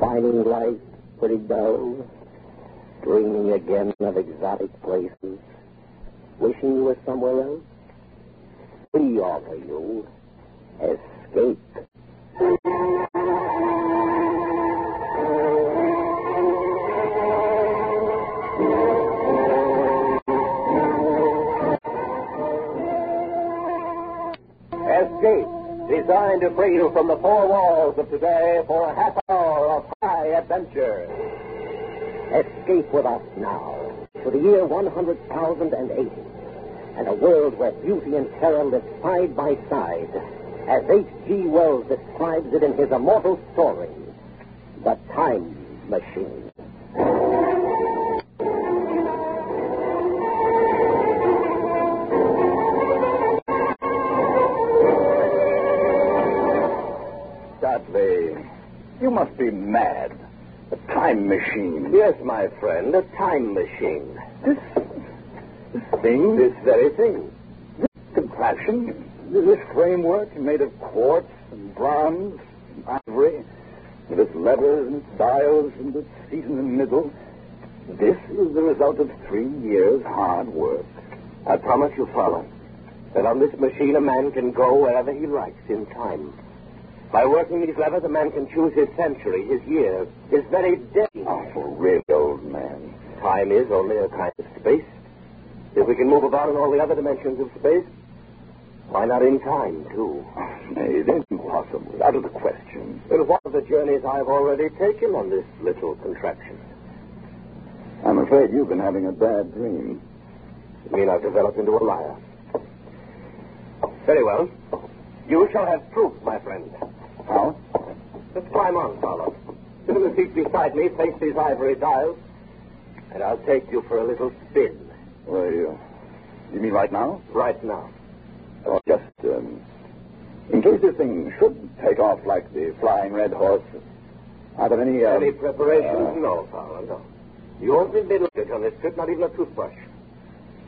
Finding life pretty dull. Dreaming again of exotic places. Wishing you were somewhere else. We offer you escape. Escape, designed to free you from the four walls of today for a half hour of high adventure. Escape with us now to the year 100,080 and a world where beauty and terror live side by side, as H.G. Wells describes it in his immortal story, The Time Machine. Be mad. A time machine. Yes, my friend, a time machine. This, this thing, This very thing. This contraption, this framework made of quartz and bronze and ivory, with its levers and its dials and its seat in the middle, this is the result of three years' hard work. I promise you, Fowler, that on this machine a man can go wherever he likes in time. By working these levers, a man can choose his century, his year, his very day. Oh, for real, old man. Time is only a kind of space. If we can move about in all the other dimensions of space, why not in time, too? Nay, It is impossible. Out of the question. Well, what are the journeys I've already taken on this little contraption? I'm afraid you've been having a bad dream. You mean I've developed into a liar? Very well. You shall have proof, my friend. How? Let's climb on, Fowler. Sit in the seat beside me, face these ivory dials, and I'll take you for a little spin. Well, you, you mean right now? Right now. Or just, um, in case this thing should take off like the flying red horse, are there any, uh, Any preparations? uh, no, Fowler, no. You won't need me luggage on this trip, not even a toothbrush.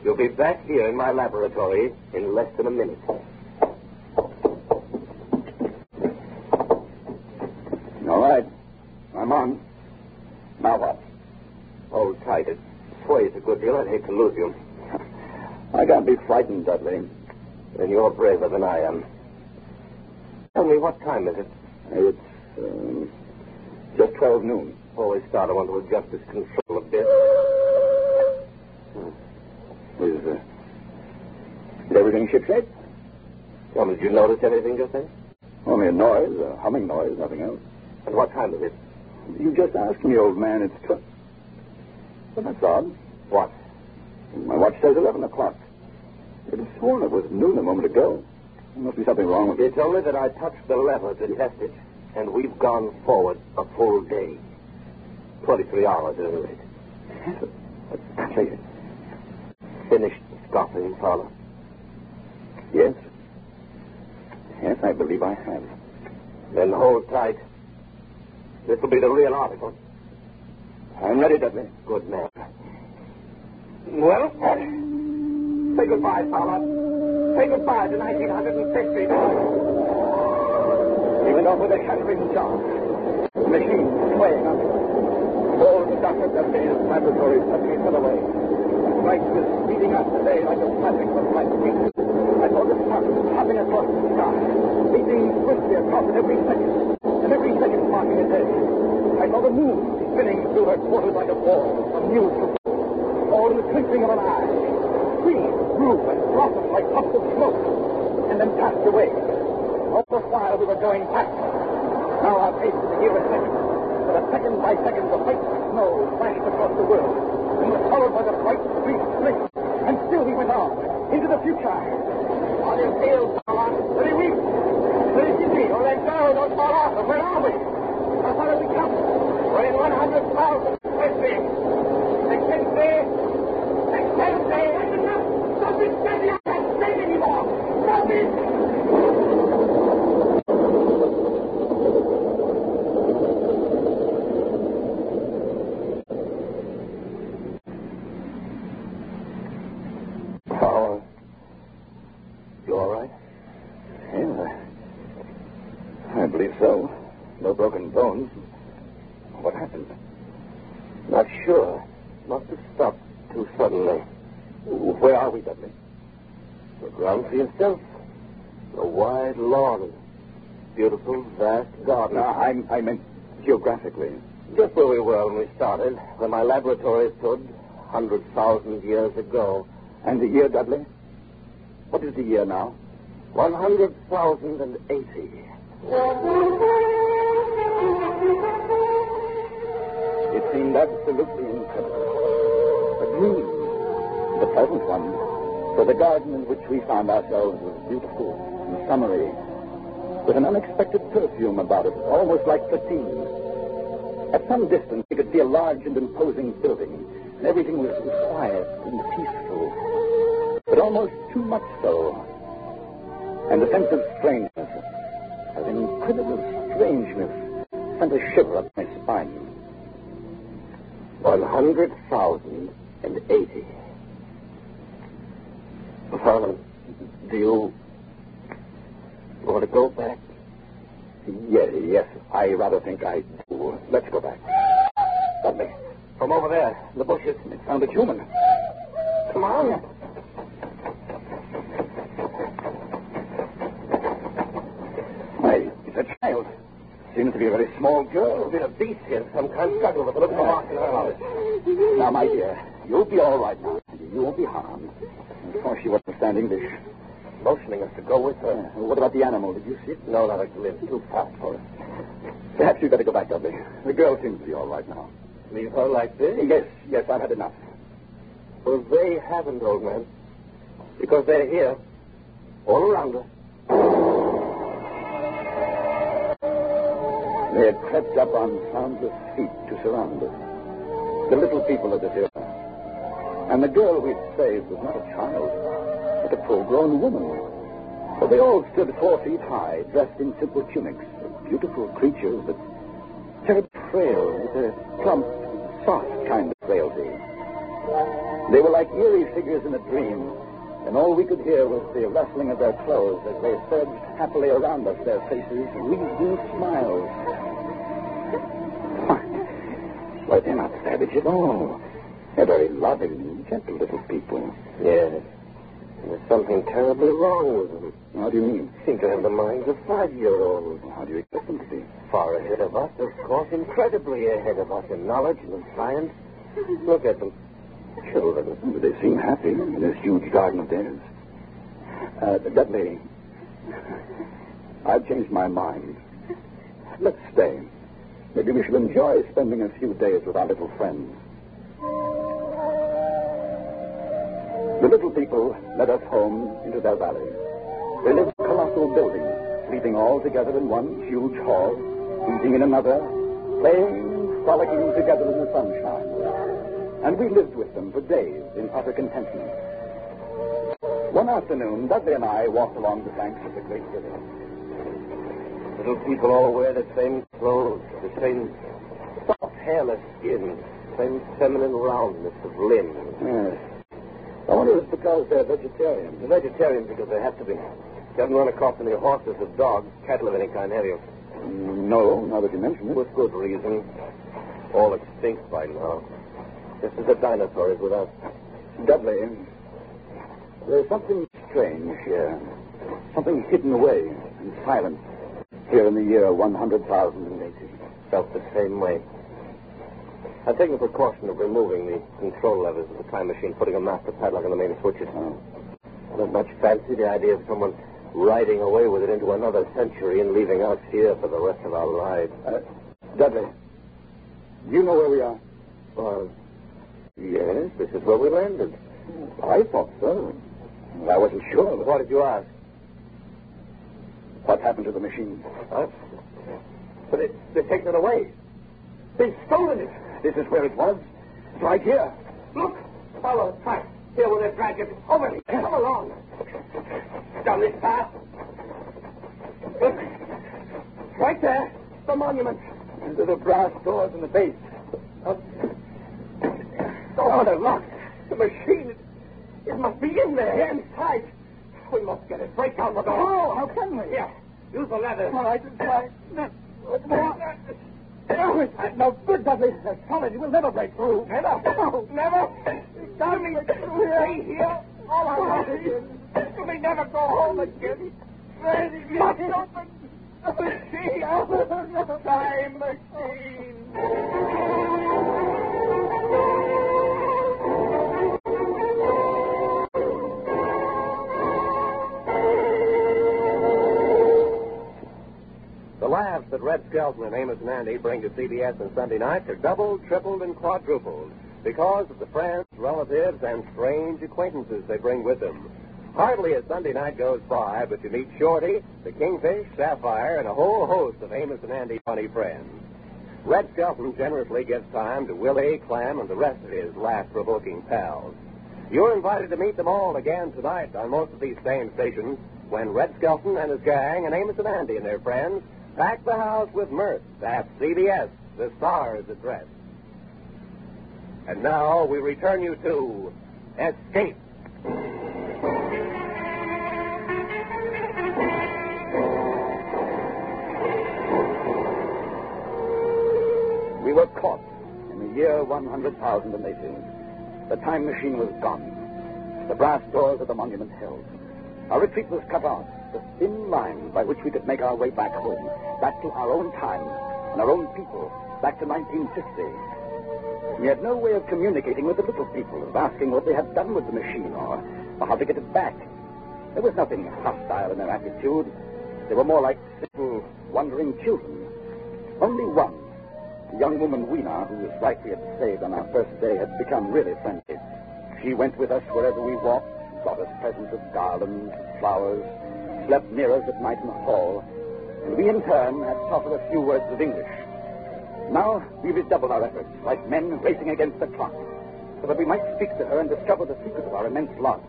You'll be back here in my laboratory in less than a minute. All right. I'm on. Now what? Hold tight. It sways a good deal. I'd hate to lose you. I can't be frightened, Dudley. Then you're braver than I am. Tell me, what time is it? It's, um, just 12 noon. Always start. I want to adjust this control a bit. Is, uh, is everything shipshape? Well, did you notice anything just then? Only a noise, a humming noise, nothing else. And what time is it? You just asked me, old man. It's tw- Well, that's odd. What? My watch says 11 o'clock. It was sworn it was noon a moment ago. There must be something wrong with it. It's only that I touched the lever to test it, and we've gone forward a full day. 23 hours at any rate. Dudley. Finished scoffing, Fowler. Yes. Yes, I believe I have. Then hold tight. This will be the real article. I'm ready, Dudley. Good man. Well, say goodbye, Fowler. Say goodbye to 1960. He went off with a shattering jar. The machine swaying up. All the Dr. Dudley's laboratory suddenly fell away. The light was speeding up today like a flashing of lightning. I saw the sun hopping across the sky, leaping swiftly across it every second, every second marking a day. I saw the moon spinning through her quarters like a ball, amused to all in the twinkling of an eye. Trees grew and blossomed like puffs of smoke, and then passed away. All the while we were going faster. Now our pace is a a second. But a second by second, the white snow flashed across the world and was followed by the bright street spring. And still he went on, into the future. On his heels, Fowler. Very weak. Very dizzy. Or let go. Don't fall off. Where are we? How far have we come? We're in 100,000. Let's see. Excellency. Excellency. That's enough. Stop it, Daddy. I can't stand anymore. Stop it. Fowler. You all right? Yeah, I believe so. No broken bones. What happened? Not sure. Must have stopped too suddenly. Where are we, Dudley? The ground for yourself. A wide lawn. Beautiful, vast garden. No, I, I meant geographically. Just where we were when we started, where my laboratory stood, hundred thousand years ago. And the year, Dudley? What is the year now? One hundred thousand and eighty. It seemed absolutely incredible. A dream. The pleasant one. For the garden in which we found ourselves was beautiful and summery, with an unexpected perfume about it, almost like fatigue. At some distance, we could see a large and imposing building, and everything was quiet and peaceful, but almost too much so. And a sense of strangeness, of incredible strangeness, sent a shiver up my spine. One hundred thousand and eighty. Harlan, do you want to go back? Yes, yes, I rather think I do. Let's go back. Dudley, from over there, in the bushes. It sounded human. Come on. Why, it's a child. Seems to be a very small girl. Been a beast here, some kind of struggle with the look of the mark in her eyes. Now, my dear, you'll be all right now. You won't be harmed. Of course, she wasn't understand English. Motioning us to go with her. Uh, what about the animal? Did you see it? No, not a glimpse. Too fast for us. Perhaps you'd better go back, Dudley. The girl seems to be all right now. Leave her like this? Yes, yes, I've had enough. Well, they haven't, old man. Because they're here, all around us. They had crept up on soundless feet to surround us. The little people of the era. And the girl we'd saved was not a child, but a full-grown woman. For they all stood four feet high, dressed in simple tunics. Beautiful creatures, but terribly frail, with a plump, soft kind of frailty. They were like eerie figures in a dream, and all we could hear was the rustling of their clothes as they surged happily around us, their faces wreathed smiles. Why, they're not savage at all. They're very loving, gentle little people. Yes. There's something terribly wrong with them. How do you mean? They Seem to have the minds of five-year-olds. How do you expect them to be? Far ahead of us, of course, incredibly ahead of us in knowledge and in science. Look at them. Children. But they seem happy in this huge garden of theirs. Uh, Dudley, I've changed my mind. Let's stay. Maybe we should enjoy spending a few days with our little friends. The little people led us home into their valley. They lived in colossal buildings, sleeping all together in one huge hall, eating in another, playing, frolicking together in the sunshine. And we lived with them for days in utter contentment. One afternoon, Dudley and I walked along the banks of the great river. Little people all wear the same clothes, the same soft, hairless skin, the same feminine roundness of limbs. Yes. I wonder if it's because they're vegetarians. They're vegetarians because they have to be. You haven't run across any horses or dogs, cattle of any kind, have you? Mm, No, now that you mention it. With good reason. All extinct by now. Just as the dinosaurs with us. Dudley, there's something strange here. Something hidden away and silent here in the year 100,080. Felt the same way. I've taken the precaution of removing the control levers of the time machine, putting a master padlock on the main switches. Oh. I don't much fancy the idea of someone riding away with it into another century and leaving us here for the rest of our lives. Uh, Dudley, do you know where we are? Yes, this is where we landed. I thought so. I wasn't sure. What did you ask? What happened to the machine? Huh? But it, they've taken it away. They've stolen it. This is where it was. It's right here. Look, follow the track. Here where they drag it. Over here. Come along. Down this path. Look. Right there. The monument. And the brass doors in the base. Uh, oh, they're locked. The machine. It, must be in there, inside. We must get it. Break down the door. Oh, how can we? Here. Use the lever. All right, try. No, it's no good, Dudley. They're solid. We'll never break through. Never. No. Never. Me. Stay here. All I want is You may never go home again. Ready, Must open the. Time machine. Laughs that Red Skelton and Amos and Andy bring to CBS on Sunday nights are doubled, tripled, and quadrupled because of the friends, relatives, and strange acquaintances they bring with them. Hardly a Sunday night goes by but you meet Shorty, the Kingfish, Sapphire, and a whole host of Amos and Andy funny friends. Red Skelton generously gives time to Willie, Clam, and the rest of his laugh-provoking pals. You're invited to meet them all again tonight on most of these same stations when Red Skelton and his gang and Amos and Andy and their friends pack the house with mirth at CBS, the Stars Address. And now we return you to Escape. We were caught in the year 100,018. The time machine was gone. The brass doors of the monument held. Our retreat was cut off. The thin line by which we could make our way back home, back to our own time and our own people, back to 1950. We had no way of communicating with the little people, of asking what they had done with the machine or, or how to get it back. There was nothing hostile in their attitude. They were more like simple, wandering children. Only one, the young woman Weena, whose life we had saved on our first day, had become really friendly. She went with us wherever we walked, brought us presents of garlands, flowers, slept near us at night in the hall, and we in turn had taught her a few words of English. Now we redoubled our efforts, like men racing against the clock, so that we might speak to her and discover the secret of our immense loss.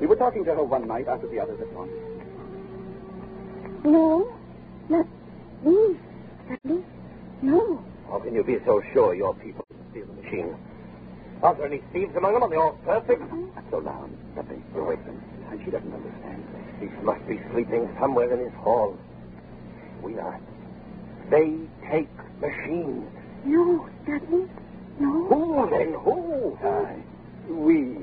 We were talking to her one night after the others had gone. No, not me, Daddy. No. How can you be so sure your people didn't steal the machine? Are there any thieves among them? Are they all perfect? Not so loud. Nothing. You'll wake them. And she doesn't understand. He must be sleeping somewhere in his hall. We are. They take machine. No, Daddy. No. Who then? Who? Aye. We.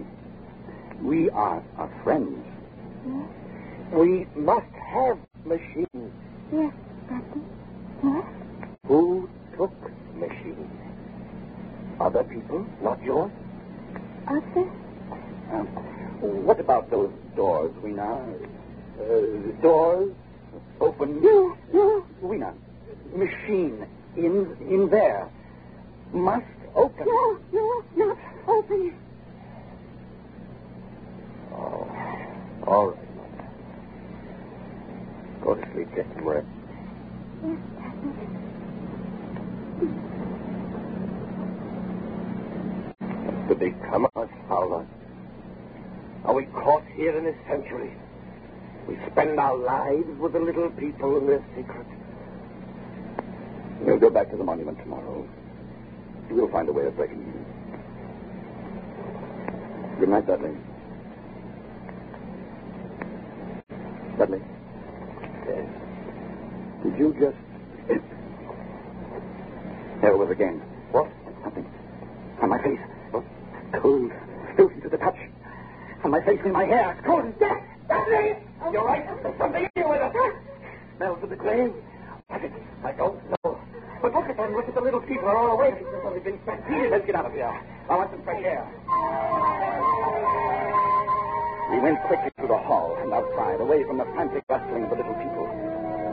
We are, are friends. We must have machine. Yes, Daddy. Yes. Who took machine? Other people, not yours? Other? Um, what about those doors, Weena? Uh, doors open. No, no. Weena, machine in in there must open. No, no, not open. Oh, all right. Go to sleep, get some rest. Yes, to become us, Fowler? Are we caught here in this century? We spend our lives with the little people and their secrets. We'll go back to the monument tomorrow. We'll find a way of breaking in. Good night, Dudley. Dudley. Yes. Did you just. there it was again. What? Something. On my face. Cold. Frozen to the touch. On my face and my hair. It's cold as death. Dudley! You're right. There's something in here with us. Smells of the grave. What is it? I don't know. But look at them. Look at the little people They're all awake. They've only been stampeded. Let's get out of here. I want some fresh air. We went quickly through the hall and outside, away from the frantic rustling of the little people.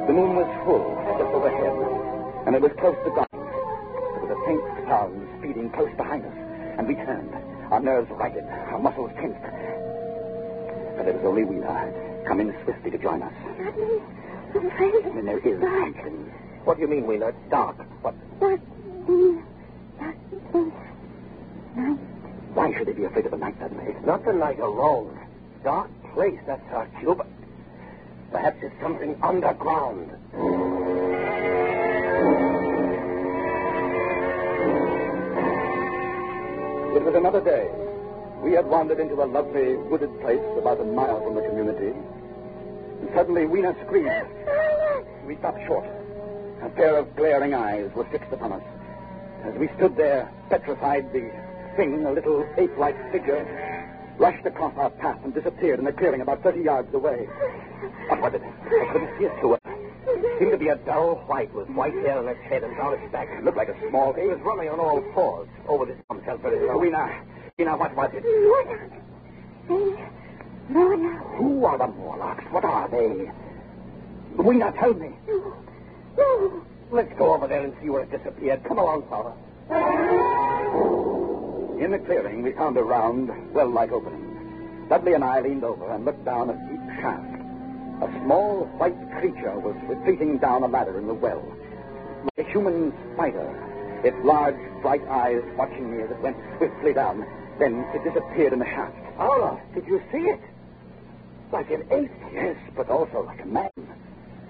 The moon was full, just overhead, and it was close to dawn. There was a faint sound speeding close behind us, and we turned, our nerves righted, our muscles tensed. It was only Weena, coming swiftly to join us. Daddy, I'm afraid. And there is Dark. something. What do you mean? It's dark. What? That means that place. Night. Why should they be afraid of the night, Dudley? It's not the night alone. Dark place, that's our cue, perhaps it's something underground. It was another day. We had wandered into a lovely wooded place about a mile from the community. And suddenly Weena screamed. We stopped short. A pair of glaring eyes were fixed upon us. As we stood there, petrified, the thing, a little ape-like figure, rushed across our path and disappeared in a clearing about 30 yards away. What was it? I couldn't see it too well. It seemed to be a dull white with white hair on its head and down its back. It looked like a small ape. It was running on all fours over this himself very slow. Weena, what was it? They, Morlocks. Who are the Morlocks? What are they? Weena, tell me. No, no. Let's go over there and see where it disappeared. Come along, Fowler. In the clearing, we found a round, well-like opening. Dudley and I leaned over and looked down a deep shaft. A small white creature was retreating down a ladder in the well. Like a human spider, its large, bright eyes watching me as it went swiftly down. Then it disappeared in the shaft. Fowler, did you see it? Like an ape. Yes, but also like a man.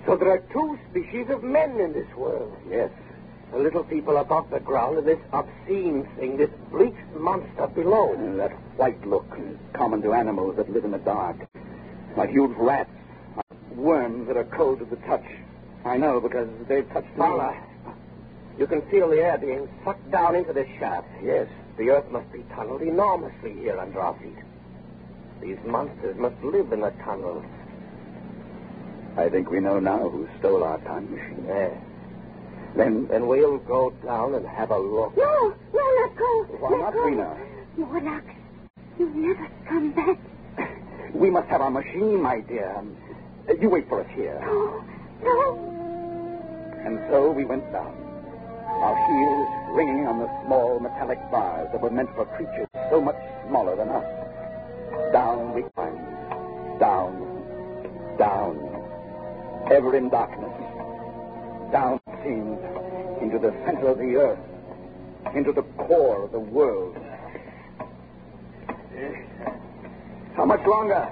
So there are two species of men in this world. Yes. The little people above the ground and this obscene thing, this bleached monster below. And that white look is common to animals that live in the dark. Like huge rats, like worms that are cold to the touch. I know because they've touched me. Fowler, you can feel the air being sucked down into this shaft. Yes. The earth must be tunneled enormously here under our feet. These monsters must live in the tunnels. I think we know now who stole our time machine. Yes. Then, Then we'll go down and have a look. No, no, let go. Why let not, go. Weena? Morlocks, you'll never come back. we must have our machine, my dear. You wait for us here. No, no. And so we went down. Our heels ringing on the small metallic bars that were meant for creatures so much smaller than us. Down we climbed. Down. Down. Ever in darkness. Down it seemed into the center of the earth. Into the core of the world. How much longer?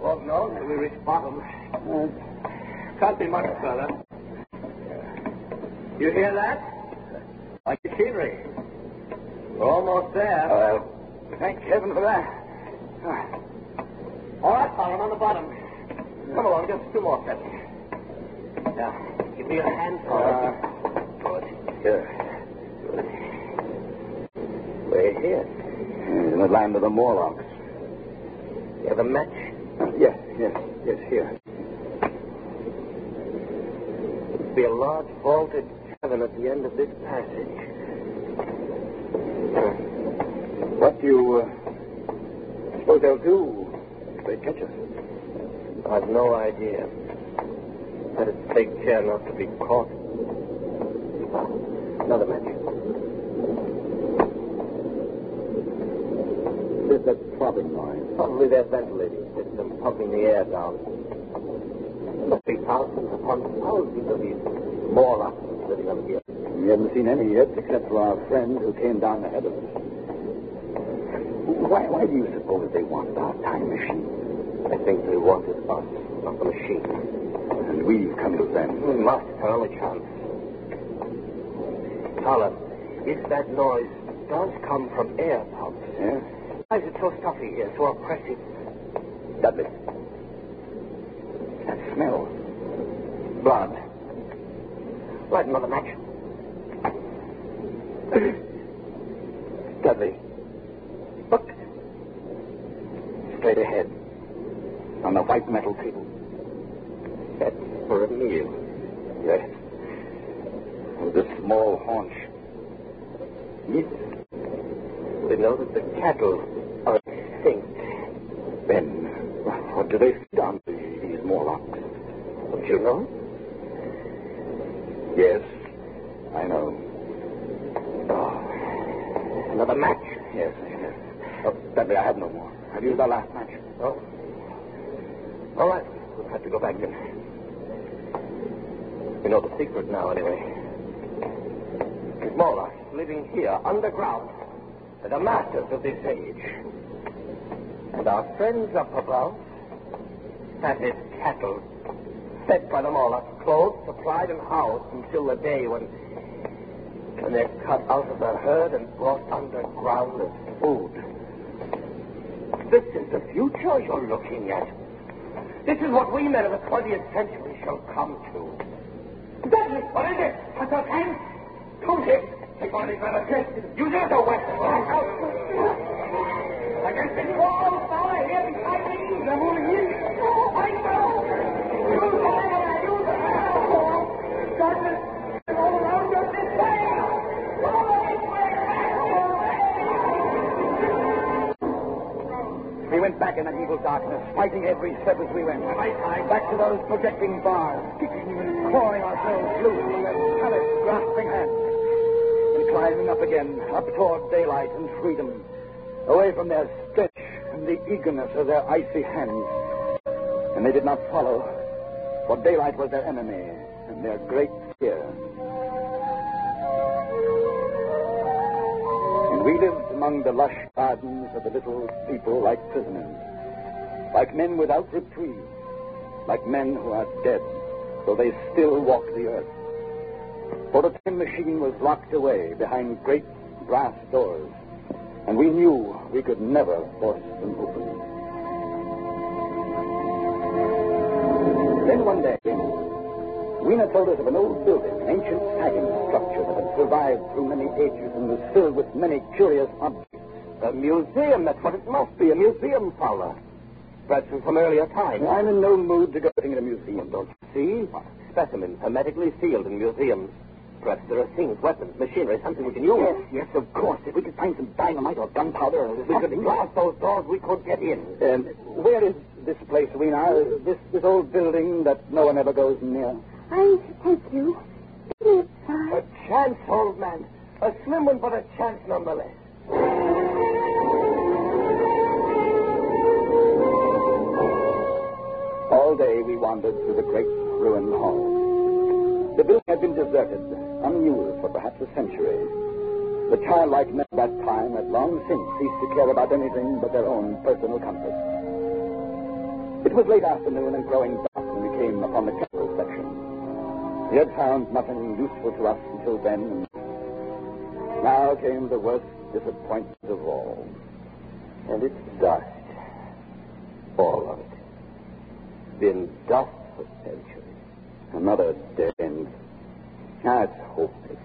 Won't know till we reach bottom. Uh, Can't be much further. You hear that? Machinery. We're almost there. uh, thank heaven for that. All right, Paul, I'm on the bottom. Come along, just two more steps. Now, give me your hand. Uh, Good. Good. We're here. In the land of the Morlocks. You have a match? Uh, yes, yes, yes, here. There'll be a large vaulted cavern at the end of this passage. What do you uh, suppose they'll do if they catch us? I've no idea. Let us take care not to be caught. Another match. There's that throbbing noise. Probably their ventilating system pumping the air down. There must be thousands upon thousands of these Morlocks living up here. We haven't seen any yet, except for our friend who came down ahead of us. Why, why do you suppose they want our time machine? I think they wanted us, not the machine. And we've come to them. We must our only chance. Tyler, if that noise does come from air pumps, Yes? why is it so stuffy here, so oppressive? Dudley. That smell. Blood. Light another match. Dudley. Look. Straight ahead. On the white metal table. That's for a meal. Yes. With a small haunch. Meat. We know that the cattle are extinct. Then, what do they feed on, these Morlocks? Don't you know? Yes, I know. Oh, another match. Yes, yes. Oh, Dudley, I have no more. I've used our last match. Oh. All right. We'll have to go back in. We know the secret now, anyway. These Morlocks living here underground are the masters of this age. And our friends up above have cattle, fed by the Morlocks, clothed, supplied, and housed until the day when, when they're cut out of the herd and brought underground as food. This is the future you're looking at. This is what we men of the 20th century shall come to. Dudley! What is it? What's up, Hank? Come here. Take one of these letters. Use it as a weapon. Against this wall, fella, here beside me. They're moving in. Fight them. Use the hammer. Use the hammer. All in that evil darkness, fighting every step as we went. Back to those projecting bars, kicking and clawing ourselves loose from their pallid, grasping hands. And climbing up again, up toward daylight and freedom, away from their stench and the eagerness of their icy hands. And they did not follow, for daylight was their enemy and their great fear. And we lived among the lush gardens of the little people like prisoners, like men without reprieve, like men who are dead, though they still walk the earth. For the time machine was locked away behind great brass doors, and we knew we could never force them open. Then one day, Weena told us of an old building, an ancient sagging structure that had survived through many ages and was filled with many curious objects. A museum, that's what it must be. A museum, fella. Perhaps from some earlier time. I'm in no mood to go in a museum. Don't you see? Specimens hermetically sealed in museums. Perhaps there are things, weapons, machinery, something we can use. Yes, yes, of course. If we could find some dynamite or gunpowder, or We could blast those doors, we could get in. Um, where is this place, Weena? This this old building that no one ever goes near. I take you. Give me a. A chance, old man. A slim one, but a chance nonetheless. All day we wandered through the great ruined hall. The building had been deserted, unused for perhaps a century. The childlike men of that time had long since ceased to care about anything but their own personal comfort. It was late afternoon and growing dark when we came upon the chemical section. We had found nothing useful to us until then, now came the worst disappointment of all. And it's dust. All of it. Been dust for centuries. Another dead end. That's hopeless.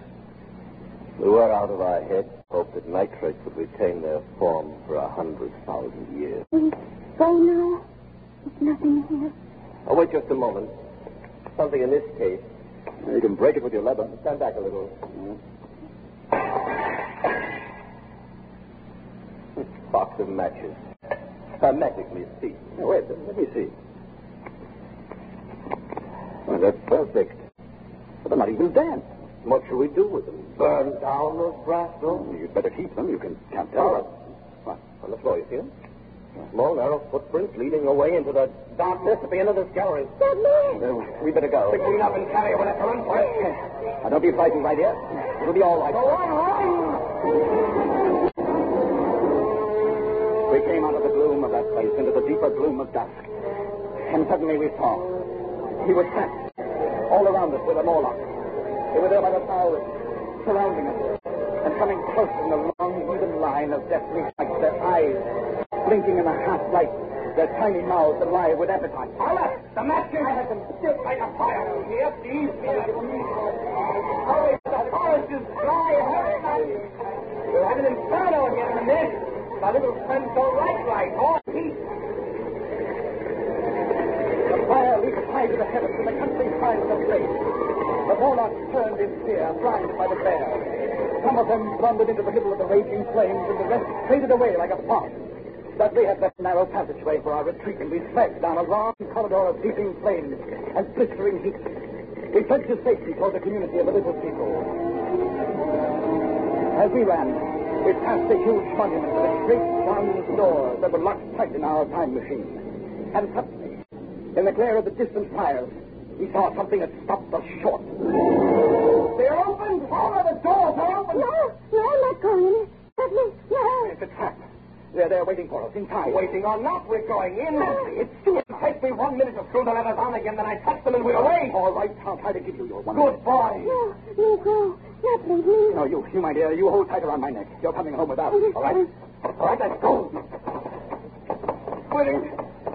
We were out of our heads, hoped that nitrates would retain their form for a hundred thousand years. We go now. There's nothing here. Oh, wait just a moment. Something in this case. You can break it with your leather. Stand back a little. Hmm. Box of matches. Hermetically sealed. Now, wait, let me see. That's perfect. But they're not even damp. What shall we do with them? Burn down those brass doors? You'd better keep them. You can can't tell. What? On the floor, you see them? Small, narrow footprints leading away into the darkness at the end of this gallery. Dudley! Uh, we better go. Clean up and carry when it's run for it. Now, don't be frightened, my dear. It'll be all right. Go on, run! We came out of the gloom of that place into the deeper gloom of dusk. And suddenly we saw. He was trapped. All around us were the Morlocks. They were there by the thousands, surrounding us, and coming close in a long, even line of deathly white, their eyes blinking in the half-light, their tiny mouths alive with appetite. Fella, the matches! I have them still like a fire. Here, please. Hurry, the forest is dry. Hurry, man. We'll have an inferno here in a minute. My little friend's all right, right. All peace. The fire leaped high to the heavens, and the country place. The Morlocks turned in fear, blinded by the glare. Some of them plundered into the middle of the raging flames, and the rest faded away like a fog. Dudley had that narrow passageway for our retreat, and we fled down a long corridor of leaping flames and blistering heat. We fled to safety toward the community of the little people. As we ran, we passed a huge monument with its great bronze door that were locked tight in our time machine. And suddenly, in the glare of the distant fires, we saw something that stopped us short. They're open. Fella, the doors are open. No, no, I'm not going in. Dudley, no. It's a trap. They're there waiting for us inside. Waiting or not, we're going in. No. It's too. It'll take me one minute to screw the letters on again, then I touch them and we're away. All right, I'll try to give you your one. Good boy. No, no, go. Not leave me. No, you, you, my dear, you hold tight around my neck. You're coming home with us. All right? All right, let's go. Quick.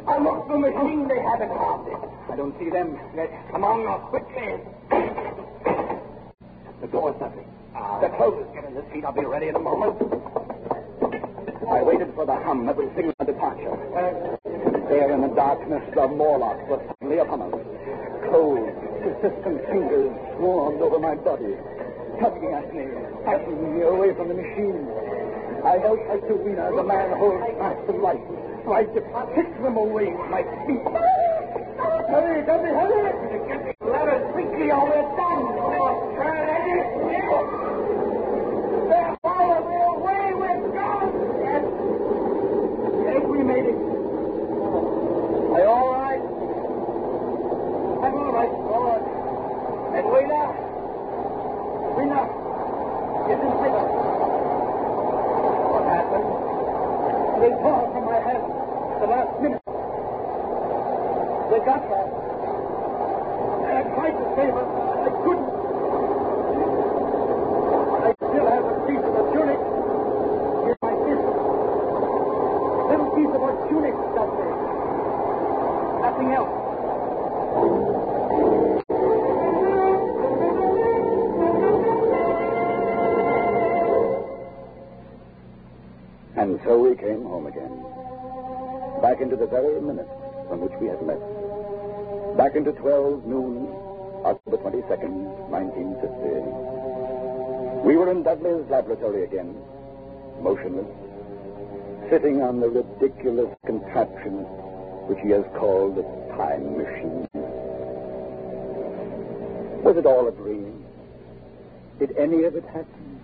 Unlock the machine. They have it on. I don't see them. Let's Come on now, quickly. door, Dudley. Ah. The clothes get in the seat. I'll be ready in a moment. I waited for the hum that would signal departure. There in the darkness, the Morlocks were suddenly upon us. Cold, persistent fingers swarmed over my body, tugging at me, pushing me away from the machine. I held tight to Weena as a man holds fast to life, tried to kick them away with my feet. Hurry, Dudley, hurry! Get the ladders quickly or we're done. Noon, October 22nd, 1950. We were in Dudley's laboratory again, motionless, sitting on the ridiculous contraption which he has called a time machine. Was it all a dream? Did any of it happen?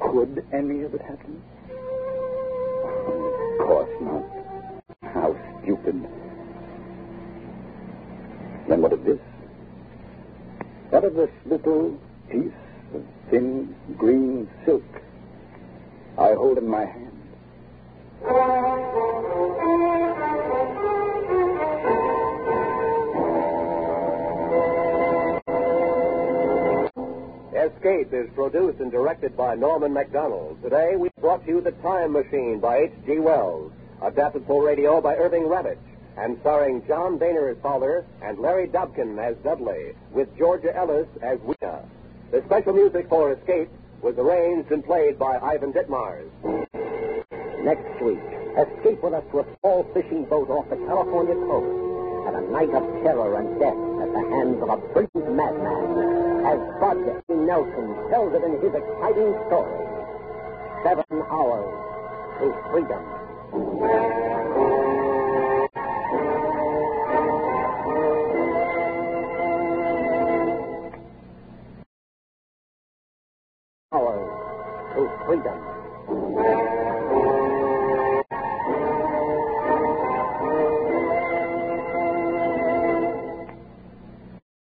Could any of it happen? Of course not. How stupid. Then what of this? What of this little piece of thin green silk I hold in my hand? Escape is produced and directed by Norman Macdonnell. Today we brought you The Time Machine by H.G. Wells, adapted for radio by Irving Ravetch, and starring John Dehner as Fowler and Larry Dobkin as Dudley, with Georgia Ellis as Weena. The special music for Escape was arranged and played by Ivan Ditmars. Next week, escape with us to a small fishing boat off the California coast and a night of terror and death at the hands of a brilliant madman as A. Nelson tells it in his exciting story. Seven hours to freedom. Freedom.